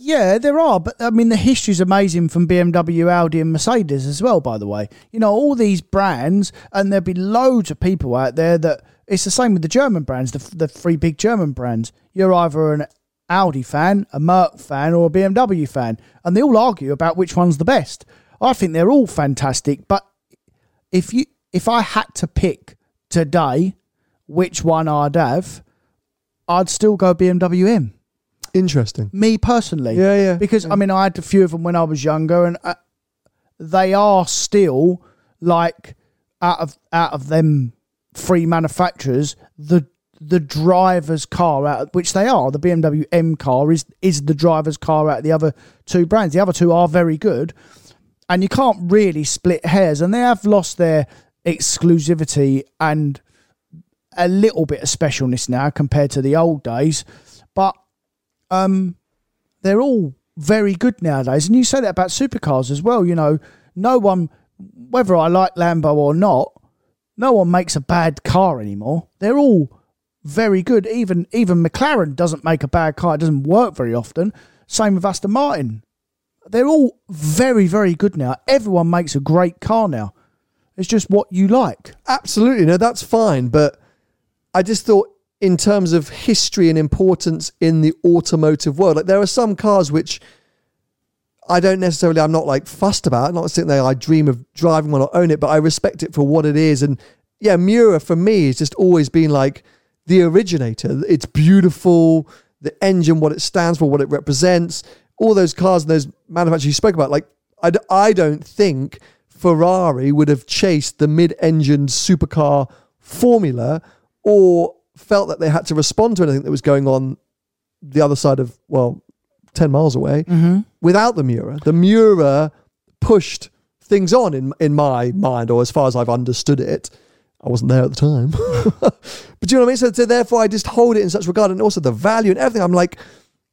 Yeah, there are, but I mean, the history is amazing from BMW, Audi, and Mercedes as well. By the way, you know all these brands, and there'll be loads of people out there that it's the same with the German brands, the the three big German brands. You're either an Audi fan, a Merc fan, or a BMW fan, and they all argue about which one's the best. I think they're all fantastic, but if you if I had to pick today which one I'd have, I'd still go BMW M Interesting. me personally. Yeah, yeah, Because I mean, I had a few of them when I was younger, and uh, they are still like out of out of them three manufacturers, the the driver's car out which they are. The BMW M car is is the driver's car out the other two brands. The other two are very good, and you can't really split hairs. And they have lost their exclusivity and a little bit of specialness now compared to the old days, but um, they're all very good nowadays. And you say that about supercars as well. You know, no one, whether I like Lambo or not, no one makes a bad car anymore. They're all very good. Even even McLaren doesn't make a bad car. It doesn't work very often. Same with Aston Martin. They're all very very good now. Everyone makes a great car now. It's just what you like. Absolutely. No, that's fine. But I just thought, in terms of history and importance in the automotive world, like there are some cars which I don't necessarily, I'm not like fussed about. I'm not sitting there, I dream of driving one or own it, but I respect it for what it is. And yeah, Miura for me has just always been like the originator. It's beautiful, the engine, what it stands for, what it represents, all those cars and those manufacturers you spoke about. Like, I, I don't think Ferrari would have chased the mid engined supercar formula or felt that they had to respond to anything that was going on the other side of, well, 10 miles away without the Miura. The Miura pushed things on in, in my mind, or as far as I've understood it. I wasn't there at the time. but do you know what I mean? So, so therefore, I just hold it in such regard and also the value and everything. I'm like,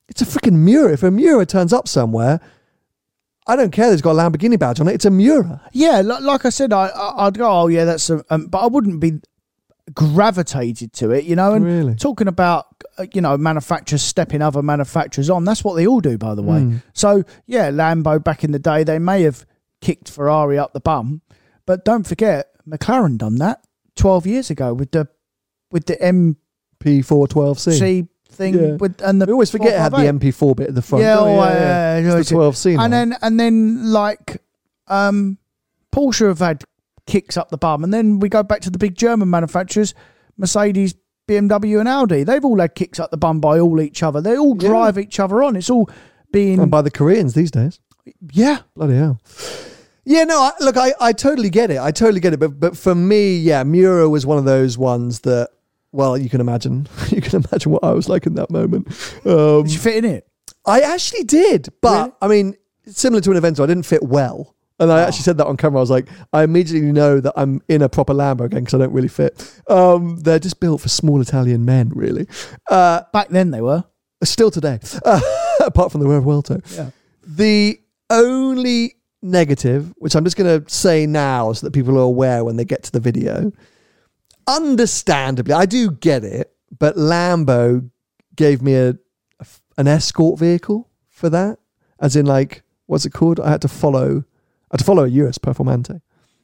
it's a freaking Miura. If a Miura turns up somewhere, I don't care that it's got a Lamborghini badge on it. It's a Miura. Yeah, like, like I said, I, I I'd go, oh yeah, that's a, um, but I wouldn't be gravitated to it, you know. And Really? talking about uh, you know manufacturers stepping other manufacturers on, that's what they all do, by the way. Hmm. So yeah, Lambo back in the day, they may have kicked Ferrari up the bum, but don't forget McLaren done that twelve years ago with the with the MC P412C. thing Yeah. with and the We always forget it had the MP4 bit at the front. Yeah, oh, yeah, yeah, It's the 12C. and then and then like um Porsche have had kicks up the bum, and then we go back to the big German manufacturers, Mercedes, BMW, and Audi. They've all had kicks up the bum by all each other. They all Yeah. drive each other on. It's all being and by the Koreans these days. yeah. Bloody hell. Yeah, no, I, look, I, I totally get it. I totally get it. But but for me, yeah, Miura was one of those ones that, well, you can imagine. You can imagine what I was like in that moment. Um, Did you fit in it? I actually did. But, I mean, similar to an event, I didn't fit well. And I actually said that on camera. I was like, I immediately know that I'm in a proper Lambo again because I don't really fit. Um, they're just built for small Italian men, really. Uh, Back then they were. still today, uh, apart from the Revuelto. Yeah. The only negative, which I'm just going to say now so that people are aware when they get to the video, understandably, I do get it, but Lambo gave me a, a- an escort vehicle for that, as in like what's it called? I had to follow, I had to follow a Urus Performante.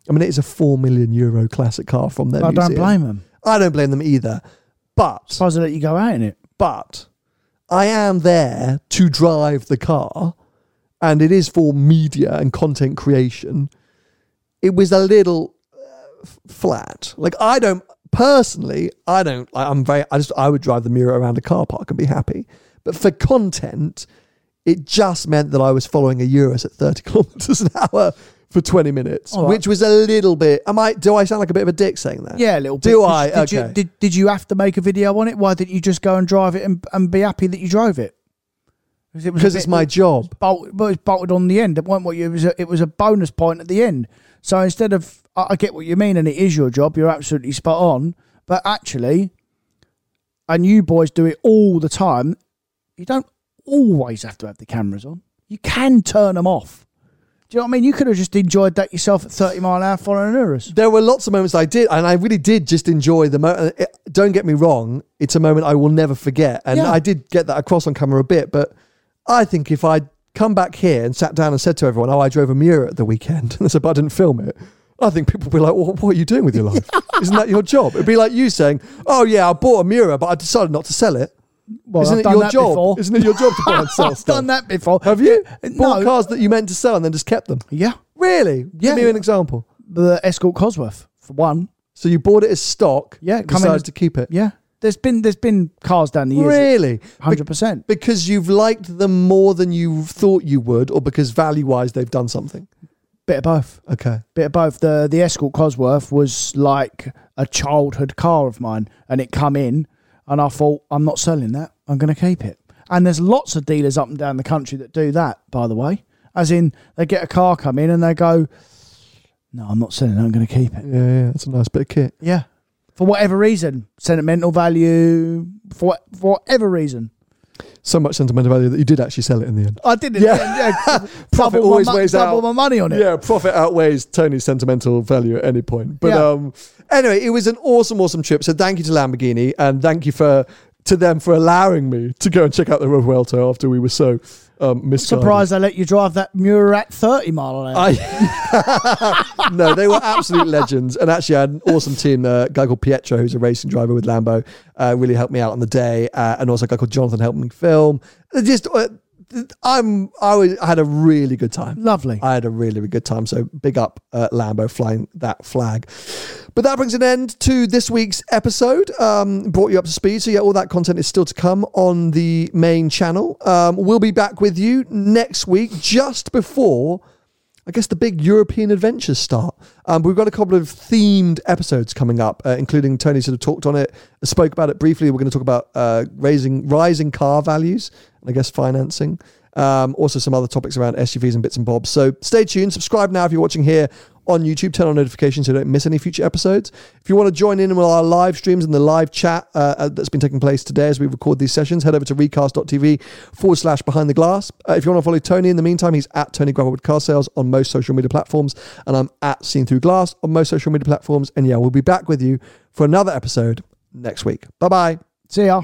I mean, it is a four million euro classic car from their I don't blame them. I don't blame them either, but Suppose they let you go out in it. but I am there to drive the car and it is for media and content creation. it was a little uh, f- flat. Like I don't personally, I don't. I- I'm very. I just I would drive the Miura around a car park and be happy. But for content, it just meant that I was following a Urus at 30 kilometers an hour for 20 minutes, right. which was a little bit. Am I? Do I sound like a bit of a dick saying that? Yeah, a little bit. Do Did- I? Did, okay. you, did, did you have to make a video on it? Why didn't you just go and drive it and, and be happy that you drove it? it because it's bit- my job. bolt, but it's bolted on the end. It wasn't what you. It was a, it was a bonus point at the end. So instead of, I, I get what you mean, and it is your job. You're absolutely spot on. But actually, and you boys do it all the time. You don't always have to have the cameras on. You can turn them off. Do you know what I mean? You could have just enjoyed that yourself at 30 mile an hour following an Urus. There were lots of moments I did, and I really did just enjoy the moment. Uh, don't get me wrong; it's a moment I will never forget, and Yeah. I did get that across on camera a bit. But I think if I'd come back here and sat down and said to everyone, "Oh, I drove a Miura at the weekend," and "But I didn't film it," I think people would be like, well, "What are you doing with your life? Isn't that your job?" It'd be like you saying, "Oh yeah, I bought a Miura, but I decided not to sell it." Well, Isn't I've it your job? before. Isn't it your job to buy and sell I've stuff? done that before. Have you bought No. cars that you meant to sell and then just kept them? Yeah. Really? Yeah. Give me an example. The Escort Cosworth, for one. So you bought it as stock. Yeah, in decided as- to keep it. Yeah. There's been there's been cars down the years. Really? Hundred percent. Because you've liked them more than you thought you would, or because value wise they've done something? Bit of both. Okay. Bit of both. The the Escort Cosworth was like a childhood car of mine, and it come in, and I thought I'm not selling that. I'm going to keep it. And there's lots of dealers up and down the country that do that. By the way, as in they get a car come in and they go, "No, I'm not selling. it, I'm going to keep it." Yeah, yeah, that's a nice bit of kit. Yeah, for whatever reason, sentimental value, for for whatever reason. So much sentimental value that you did actually sell it in the end. I didn't. Yeah. yeah, Profit always my, weighs double out. my money on it. Yeah, profit outweighs Tony's sentimental value at any point. But Yeah. um, anyway, it was an awesome, awesome trip. So thank you to Lamborghini and thank you for to them for allowing me to go and check out the Revuelto after we were so um, misguided. Surprised they let you drive that Murat 30 mile an hour. I no, they were absolute legends, and actually, I had an awesome team. Uh, a guy called Pietro, who's a racing driver with Lambo, uh, really helped me out on the day, uh, and also a guy called Jonathan helped me film. Just, uh, I'm, I, was, I had a really good time. Lovely. I had a really, really good time. So big up uh, Lambo flying that flag. But that brings an end to this week's episode. Um, brought you up to speed. So yeah, all that content is still to come on the main channel. Um, we'll be back with you next week, just before. I guess the big European adventures start. Um, we've got a couple of themed episodes coming up, uh, including Tony sort of talked on it, spoke about it briefly. We're going to talk about uh, raising rising car values and I guess financing. Um, also, some other topics around SUVs and bits and bobs. So stay tuned. Subscribe now if you're watching here on YouTube. Turn on notifications so you don't miss any future episodes. If you want to join in with our live streams and the live chat uh, uh, that's been taking place today as we record these sessions, head over to recast.tv forward slash behind the glass. Uh, if you want to follow Tony in the meantime, he's at Tony Gravel with Car Sales on most social media platforms, and I'm at Seen Through Glass on most social media platforms. And yeah, we'll be back with you for another episode next week. Bye bye. See ya.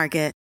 Market.